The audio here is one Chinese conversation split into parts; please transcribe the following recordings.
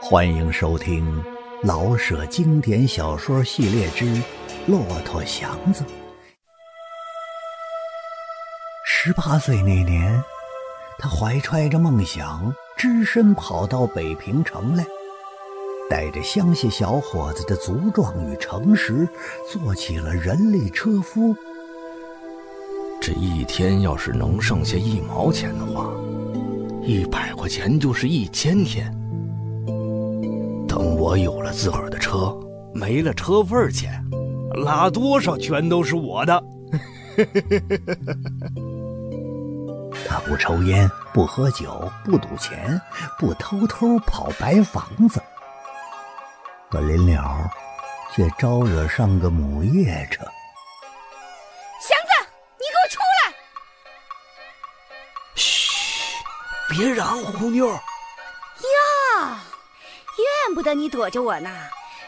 欢迎收听老舍经典小说系列之《骆驼祥子》。十八岁那年，他怀揣着梦想，只身跑到北平城来，带着乡下小伙子的足壮与诚实，做起了人力车夫。这一天要是能剩下一毛钱的话，一百块钱就是一千天。等我有了自个儿的车，没了车份钱，拉多少全都是我的。他不抽烟，不喝酒，不赌钱，不偷偷跑白房子，可临了却招惹上个母夜叉。祥子，你给我出来！嘘，别嚷，虎妞。呀，怨不得你躲着我呢，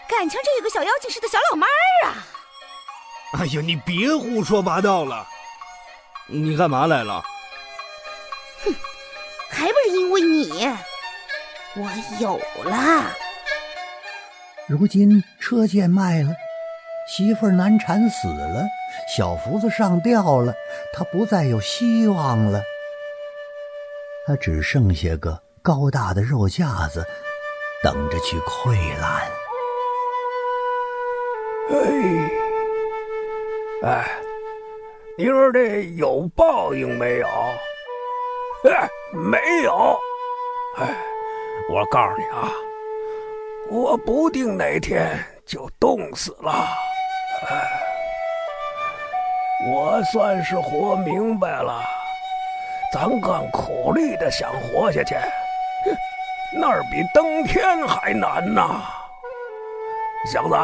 敢情这有个小妖精似的小老妹儿啊！哎呀，你别胡说八道了！你干嘛来了？哼，还不是因为你，我有了。如今车贱卖了，媳妇儿难产死了，小福子上吊了，他不再有希望了。他只剩下个高大的肉架子，等着去溃烂。哎，哎，你说这有报应没有？哎，没有。哎，我告诉你啊，我不定哪天就冻死了。哎，我算是活明白了，咱干苦力的想活下去，那儿比登天还难呐。小子，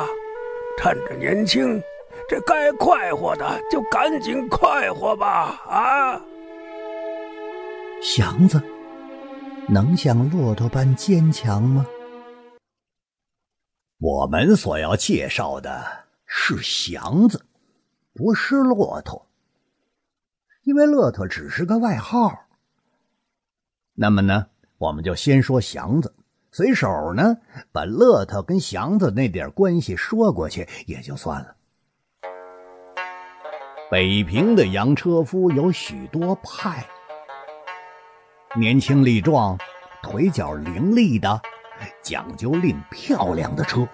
趁着年轻，这该快活的就赶紧快活吧！啊！祥子能像骆驼般坚强吗？我们所要介绍的是祥子，不是骆驼，因为骆驼只是个外号。那么呢，我们就先说祥子，随手呢把骆驼跟祥子那点关系说过去也就算了。北平的洋车夫有许多派。年轻力壮、腿脚伶俐的，讲究拎漂亮的车，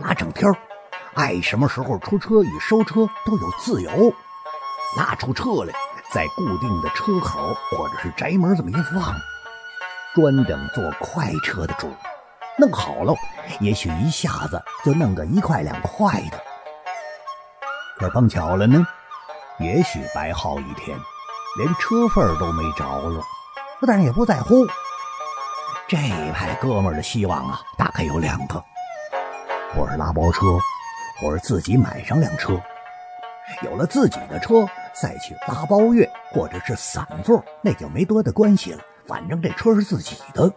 拉整天爱什么时候出车与收车都有自由。拉出车来，在固定的车口或者是宅门这么一放，专等坐快车的主。弄好喽，也许一下子就弄个一块两块的。可碰巧了呢，也许白耗一天，连车份都没着落。但是也不在乎，这一派哥们儿的希望啊，大概有两个：或是拉包车，或是自己买上辆车。有了自己的车，再去拉包月或者是散座，那就没多大关系了。反正这车是自己的。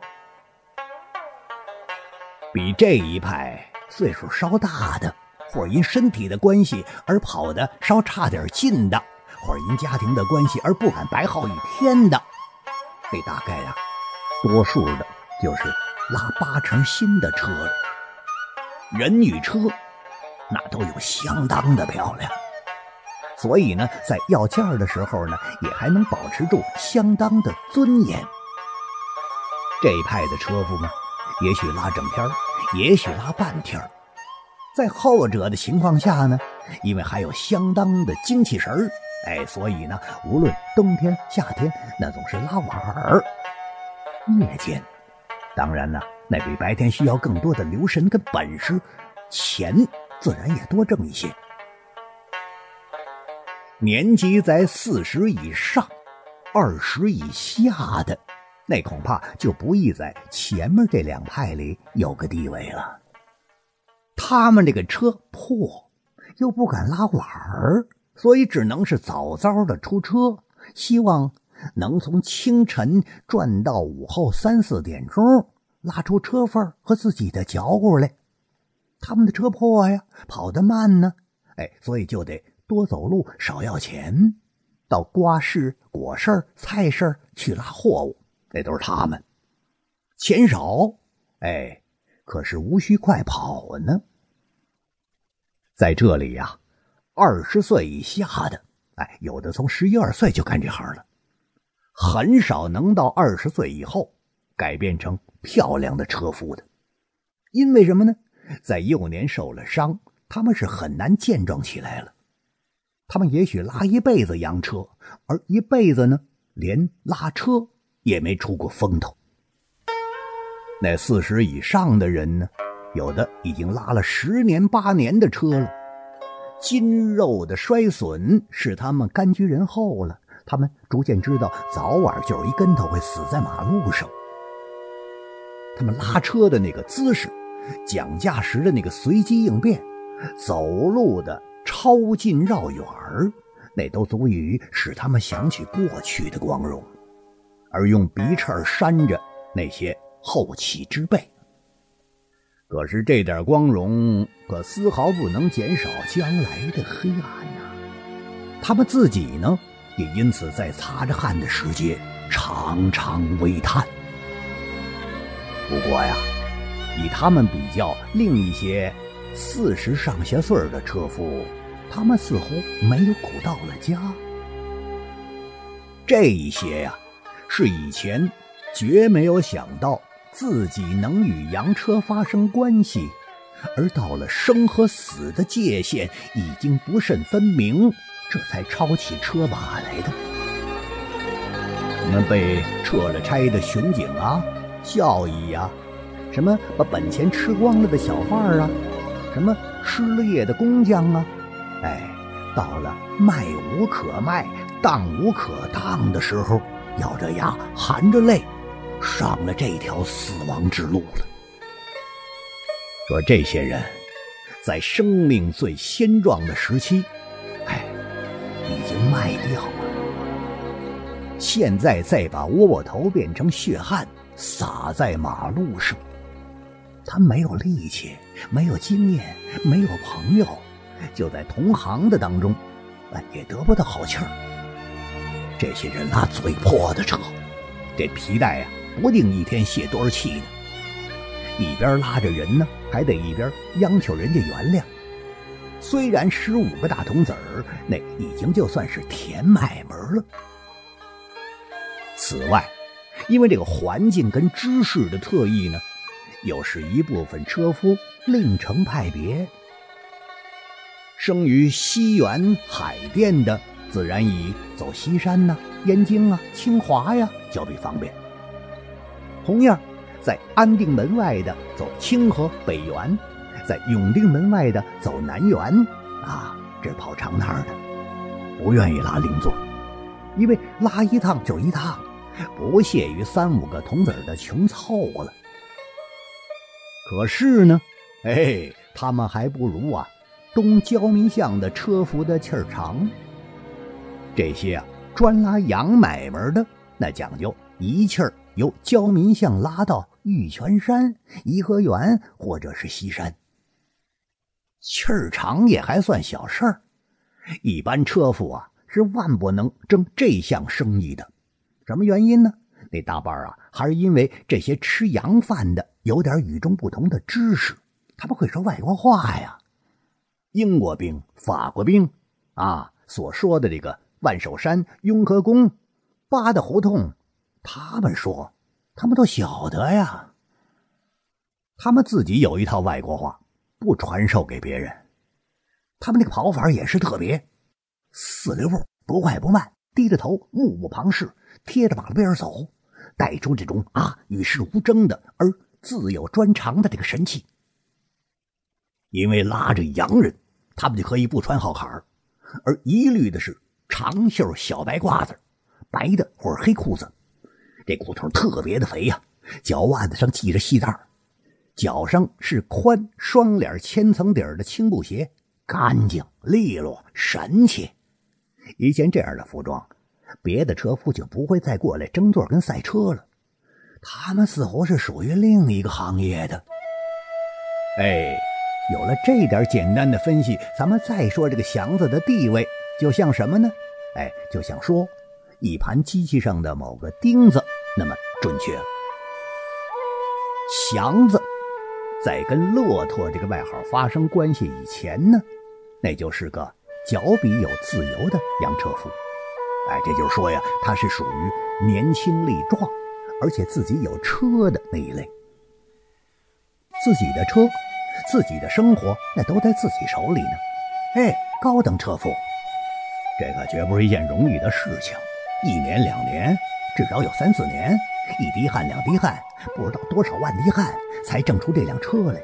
比这一派岁数稍大的，或因身体的关系而跑的稍差点劲的，或因家庭的关系而不敢白耗一天的。这大概呀，多数的就是拉八成新的车了。人与车，那都有相当的漂亮，所以呢，在要价的时候呢，也还能保持住相当的尊严。这一派的车夫们，也许拉整天也许拉半天在后者的情况下呢，因为还有相当的精气神儿。哎，所以呢，无论冬天夏天，那总是拉晚儿。夜间，当然呢，那比白天需要更多的留神跟本事，钱自然也多挣一些。年纪在四十以上、二十以下的，那恐怕就不易在前面这两派里有个地位了。他们这个车破，又不敢拉碗儿。所以只能是早早的出车，希望能从清晨转到午后三四点钟，拉出车份和自己的脚骨来。他们的车破呀，跑得慢呢，哎，所以就得多走路，少要钱，到瓜市、果市、菜市去拉货物，那都是他们。钱少，哎，可是无需快跑呢。在这里呀，二十岁以下的，哎，有的从十一二岁就干这行了，很少能到二十岁以后改变成漂亮的车夫的。因为什么呢？在幼年受了伤，他们是很难健壮起来了。他们也许拉一辈子洋车，而一辈子呢，连拉车也没出过风头。那四十以上的人呢，有的已经拉了十年八年的车了，筋肉的衰损使他们甘居人后了。他们逐渐知道，早晚就是一跟头会死在马路上。他们拉车的那个姿势，讲价时的那个随机应变，走路的。超近绕远儿，那都足以使他们想起过去的光荣，而用鼻翅扇着那些后起之辈。可是这点光荣，可丝毫不能减少将来的黑暗呐。他们自己呢，也因此在擦着汗的时节，常常微叹。不过呀，以他们比较另一些四十上下岁的车夫。他们似乎没有苦到了家。这一些呀，是以前绝没有想到自己能与洋车发生关系，而到了生和死的界限已经不甚分明，这才抄起车把来的。我们被撤了差的巡警啊、教义呀，什么把本钱吃光了的小贩啊，什么失了业的工匠啊。哎，到了卖无可卖、当无可当的时候，咬着牙、含着泪，上了这条死亡之路了。说这些人，在生命最鲜壮的时期，哎，已经卖掉了。现在再把窝窝头变成血汗，洒在马路上，他没有力气，没有经验，没有朋友。就在同行的当中，也得不到好气儿。这些人拉嘴破的车，这皮带呀，不定一天泄多少气呢。一边拉着人呢，还得一边央求人家原谅。虽然十五个大铜子儿，那已经就算是甜买门了。此外，因为这个环境跟知识的特异呢，又是一部分车夫另成派别。生于西园海淀的，自然以走西山呐、燕京啊、清华呀较为方便。同样，在安定门外的走清河北园，在永定门外的走南园，啊，这跑长趟的，不愿意拉零座，因为拉一趟就一趟，不屑于三五个铜子的穷凑了。可是呢，哎，他们还不如啊。东焦民巷的车夫的气儿长，这些啊专拉洋买卖的，那讲究一气儿由焦民巷拉到玉泉山、颐和园或者是西山。气儿长也还算小事儿，一般车夫啊是万不能争这项生意的。什么原因呢？那大半啊还是因为这些吃洋饭的有点与众不同的知识，他们会说外国话呀。英国兵、法国兵，啊，所说的这个万寿山、雍和宫、八大胡同，他们说，他们都晓得呀。他们自己有一套外国话，不传授给别人。他们那个跑法也是特别，四六步，不快不慢，低着头，目不旁视，贴着马路边走，带出这种啊与世无争的而自有专长的这个神气。因为拉着洋人，他们就可以不穿好坎儿，而一律的是长袖小白褂子，白的或者黑裤子，这裤头特别的肥呀，脚腕子上系着细带脚上是宽双脸千层底儿的青布鞋，干净利落神气。一见这样的服装，别的车夫就不会再过来争座跟赛车了，他们似乎是属于另一个行业的，哎。有了这点简单的分析，咱们再说这个祥子的地位，就像什么呢？哎，就像说一盘机器上的某个钉子那么准确。祥子在跟骆驼这个外号发生关系以前呢，那就是个脚比有自由的洋车夫。哎，这就是说呀，他是属于年轻力壮，而且自己有车的那一类。自己的车，自己的生活，那都在自己手里呢。哎，高等车夫，这可绝不是一件容易的事情。一年两年，至少有三四年，一滴汗两滴汗，不知道多少万滴汗，才挣出这辆车来。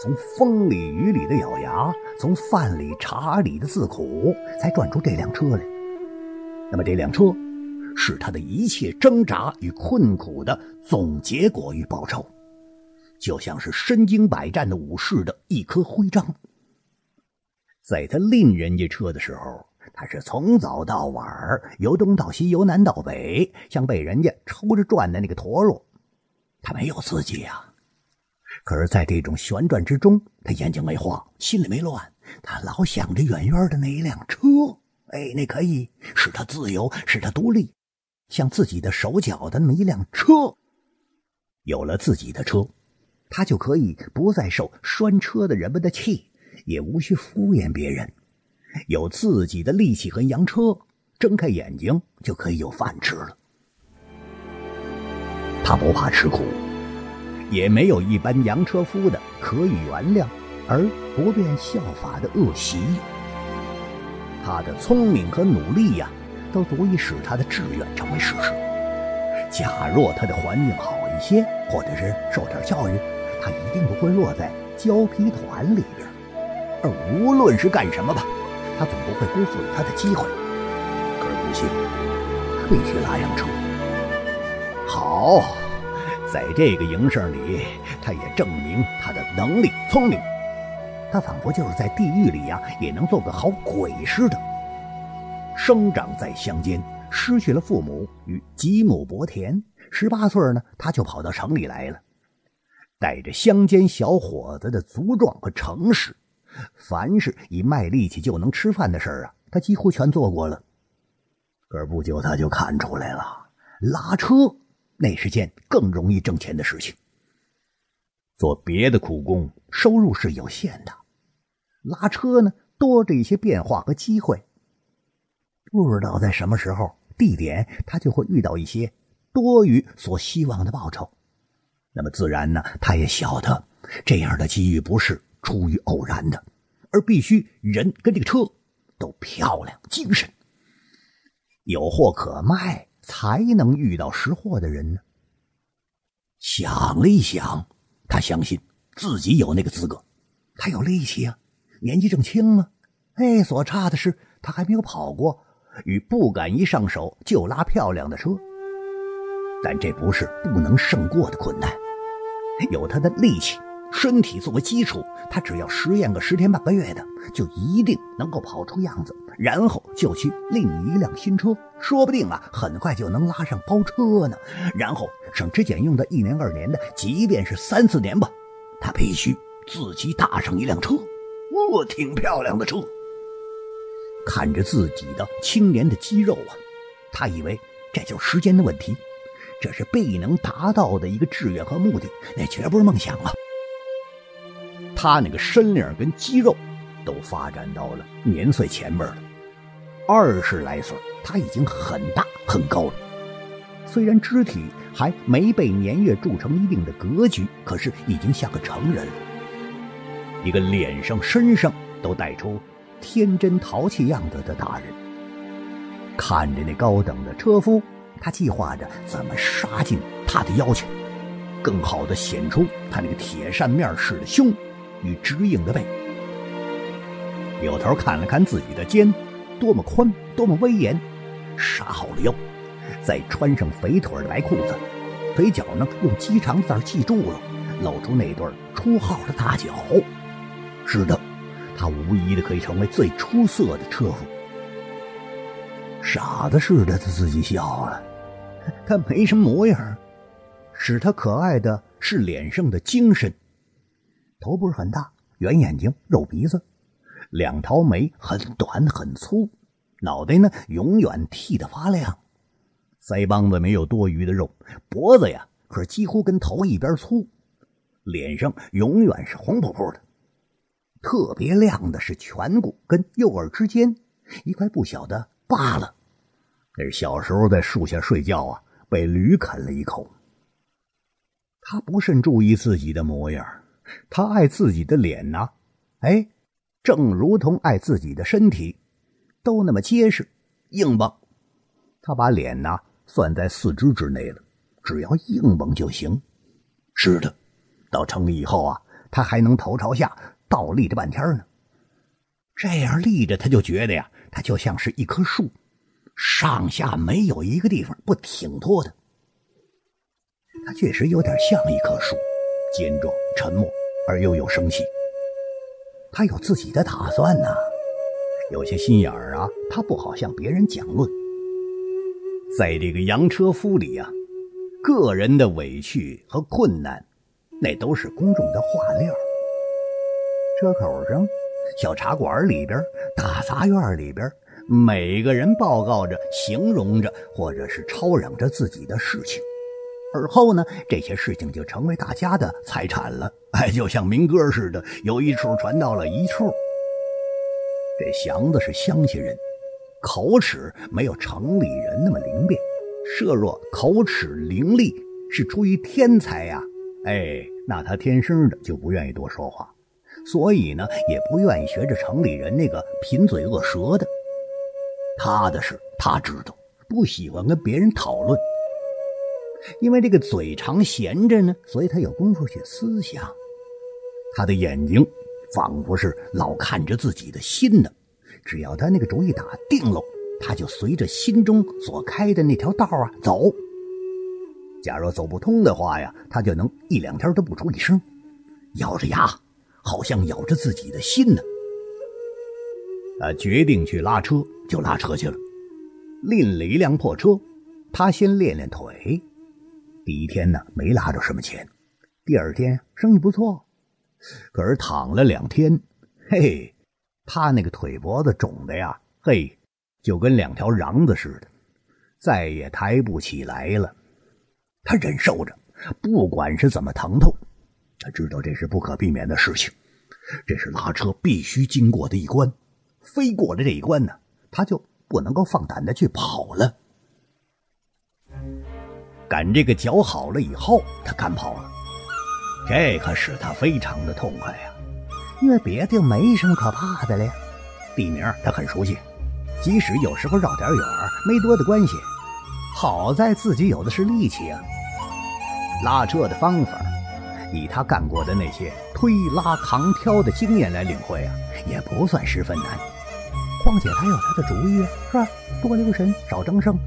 从风里雨里的咬牙，从饭里茶里的自苦，才赚出这辆车来。那么这辆车，是他的一切挣扎与困苦的总结果与报酬，就像是身经百战的武士的一颗徽章。在他拎人家车的时候，他是从早到晚，由东到西，由南到北，像被人家抽着转的那个陀螺。他没有自己呀，可是在这种旋转之中，他眼睛没晃，心里没乱，他老想着远远的那一辆车。哎，那可以使他自由，使他独立，像自己的手脚的那么一辆车。有了自己的车，他就可以不再受拴车的人们的气，也无需敷衍别人。有自己的力气和洋车，睁开眼睛就可以有饭吃了。他不怕吃苦，也没有一般洋车夫的可以原谅而不便效法的恶习。他的聪明和努力呀，都足以使他的志愿成为事实。假若他的环境好一些，或者是受点教育，他一定不会落在胶皮团里边。而无论是干什么吧，他总不会辜负了他的机会。可是不行，他必须拉洋车。好，在这个营生里，他也证明他的能力、聪明。他仿佛就是在地狱里呀，也能做个好鬼似的。生长在乡间，失去了父母与几亩薄田，十八岁呢，他就跑到城里来了，带着乡间小伙子的粗壮和诚实，凡是以卖力气就能吃饭的事儿啊，他几乎全做过了。可不久，他就看出来了，拉车那是件更容易挣钱的事情。做别的苦工，收入是有限的。拉车呢，多着一些变化和机会。不知道在什么时候、地点，他就会遇到一些多于所希望的报酬。那么自然呢，他也晓得这样的机遇不是出于偶然的，而必须人跟这个车都漂亮、精神，有货可卖，才能遇到识货的人呢。想了一想。他相信自己有那个资格，他有力气啊，年纪正轻啊，哎，所差的是他还没有跑过，与不敢一上手就拉漂亮的车。但这不是不能胜过的困难，有他的力气、身体作为基础，他只要实验个十天半个月的，就一定能够跑出样子，然后就去另一辆新车，说不定啊，很快就能拉上包车呢，然后。省吃俭用的一年二年的，即便是三四年吧，他必须自己搭上一辆车，哦，挺漂亮的车。看着自己的青年的肌肉啊，他以为这就是时间的问题，这是必能达到的一个志愿和目的，那绝不是梦想了。他那个身量跟肌肉都发展到了年岁前面了，二十来岁，他已经很大很高了。虽然肢体还没被年月铸成一定的格局，可是已经像个成人了。一个脸上、身上都带出天真淘气样子的大人，看着那高等的车夫，他计划着怎么杀进他的腰去，更好的显出他那个铁扇面似的胸与直硬的背。扭头看了看自己的肩，多么宽，多么威严，杀好了腰。再穿上肥腿的白裤子，腿脚呢用鸡肠子系住了，露出那对出号的大脚。是的，他无疑的可以成为最出色的车夫。傻子似的，他自己笑了。他没什么模样，使他可爱的是脸上的精神。头不是很大，圆眼睛，肉鼻子，两条眉很短很粗，脑袋呢永远剃得发亮。腮帮子没有多余的肉，脖子呀可是几乎跟头一边粗，脸上永远是红扑扑的。特别亮的是颧骨跟右耳之间一块不小的疤了，那是小时候在树下睡觉啊，被驴啃了一口。他不甚注意自己的模样，他爱自己的脸呐，哎，正如同爱自己的身体，都那么结实硬邦。他把脸呐算在四肢之内了，只要硬邦就行。是的，到城里以后啊，他还能头朝下。倒立着半天呢，这样立着，他就觉得呀，他就像是一棵树，上下没有一个地方不挺脱的。他确实有点像一棵树，坚壮、沉默而又有生气。他有自己的打算呐，有些心眼儿啊，他不好向别人讲论。在这个洋车夫里啊，个人的委屈和困难，那都是公众的话料。车口上，小茶馆里边，大杂院里边，每个人报告着、形容着，或者是吵嚷着自己的事情。而后呢，这些事情就成为大家的财产了。哎，就像民歌似的，有一处传到了一处。这祥子是乡下人，口齿没有城里人那么灵便。设若口齿伶俐是出于天才呀，哎，那他天生的就不愿意多说话。所以呢，也不愿意学着城里人那个贫嘴恶舌的。他的事他知道，不喜欢跟别人讨论，因为这个嘴长闲着呢，所以他有功夫去思想。他的眼睛仿佛是老看着自己的心呢，只要他那个主意打定了，他就随着心中所开的那条道啊走。假若走不通的话呀，他就能一两天都不出一声，咬着牙。好像咬着自己的心呢。他决定去拉车，就拉车去了。拎了一辆破车，他先练练腿。第一天呢，没拉着什么钱。第二天生意不错，可是躺了两天，嘿，他那个腿脖子肿的呀，嘿，就跟两条瓤子似的，再也抬不起来了。他忍受着，不管是怎么疼痛。他知道这是不可避免的事情，这是拉车必须经过的一关，非过了这一关呢，他就不能够放胆的去跑了。赶这个脚好了以后，他赶跑了，这可使他非常的痛快呀，因为别的没什么可怕的了呀。地名他很熟悉，即使有时候绕点远，没多的关系。好在自己有的是力气啊，拉车的方法。以他干过的那些推拉扛挑的经验来领会啊，也不算十分难。况且他有他的主意啊，是吧？多留神，少争胜，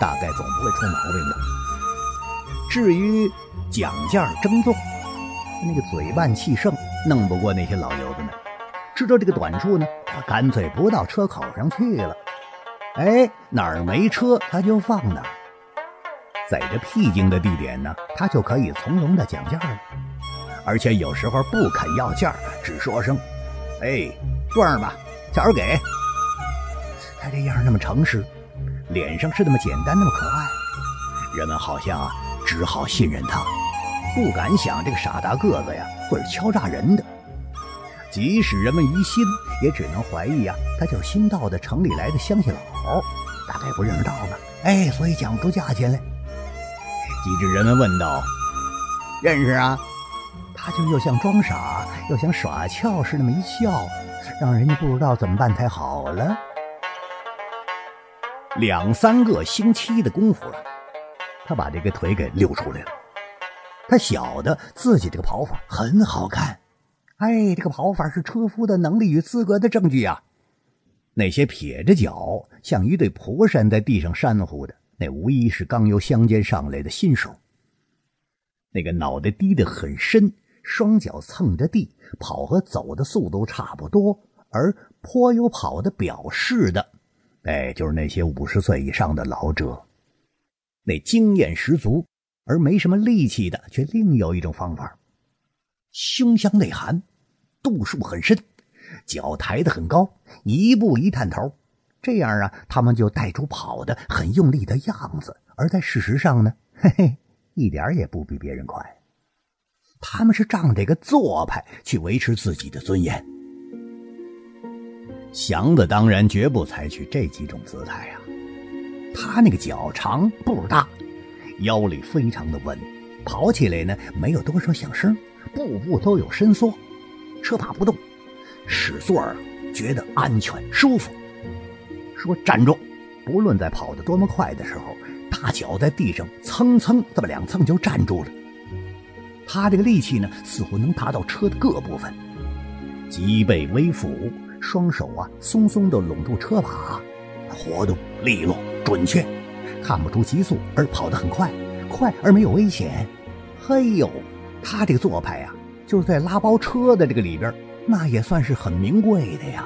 大概总不会出毛病的。至于讲价争重，那个嘴慢气盛，弄不过那些老油子们。知道这个短处呢，他干脆不到车口上去了。哎，哪儿没车他就放哪儿。在这僻静的地点呢，他就可以从容的讲价了，而且有时候不肯要价，只说声“哎，多少吧，钱给。”他这样那么诚实，脸上是那么简单，那么可爱，人们好像啊，只好信任他，不敢想这个傻大个子呀会是敲诈人的。即使人们疑心，也只能怀疑呀，他就是新到的城里来的乡下佬，大概不认识道吧？哎，所以讲不出价钱来。几只人们问道：“认识啊？”他就又像装傻又想耍俏似的，那么一笑，让人家不知道怎么办才好了。两三个星期的功夫了，他把这个腿给溜出来了。他晓得自己这个跑法很好看，哎，这个跑法是车夫的能力与资格的证据啊。那些撇着脚像一对蒲扇在地上扇呼的。那无疑是刚由乡间上来的新手。那个脑袋低得很深，双脚蹭着地，跑和走的速度差不多，而颇有跑的表示的，哎，就是那些五十岁以上的老者。那经验十足而没什么力气的，却另有一种方法：胸腔内涵，度数很深，脚抬得很高，一步一探头。这样啊，他们就带出跑的很用力的样子，而在事实上呢，嘿嘿，一点也不比别人快。他们是仗这个做派去维持自己的尊严。祥子当然绝不采取这几种姿态呀，他那个脚长步大，腰里非常的稳，跑起来呢没有多少响声，步步都有伸缩，车把不动，使座儿觉得安全舒服。说站住，不论在跑得多么快的时候，大脚在地上蹭蹭这么两蹭就站住了。他这个力气呢，似乎能达到车的各部分，脊背微俯。双手啊，松松的拢住车把，活动利落准确，看不出急速，而跑得很快，快而没有危险。嘿呦，他这个做派呀，就是在拉包车的这个里边，那也算是很名贵的呀。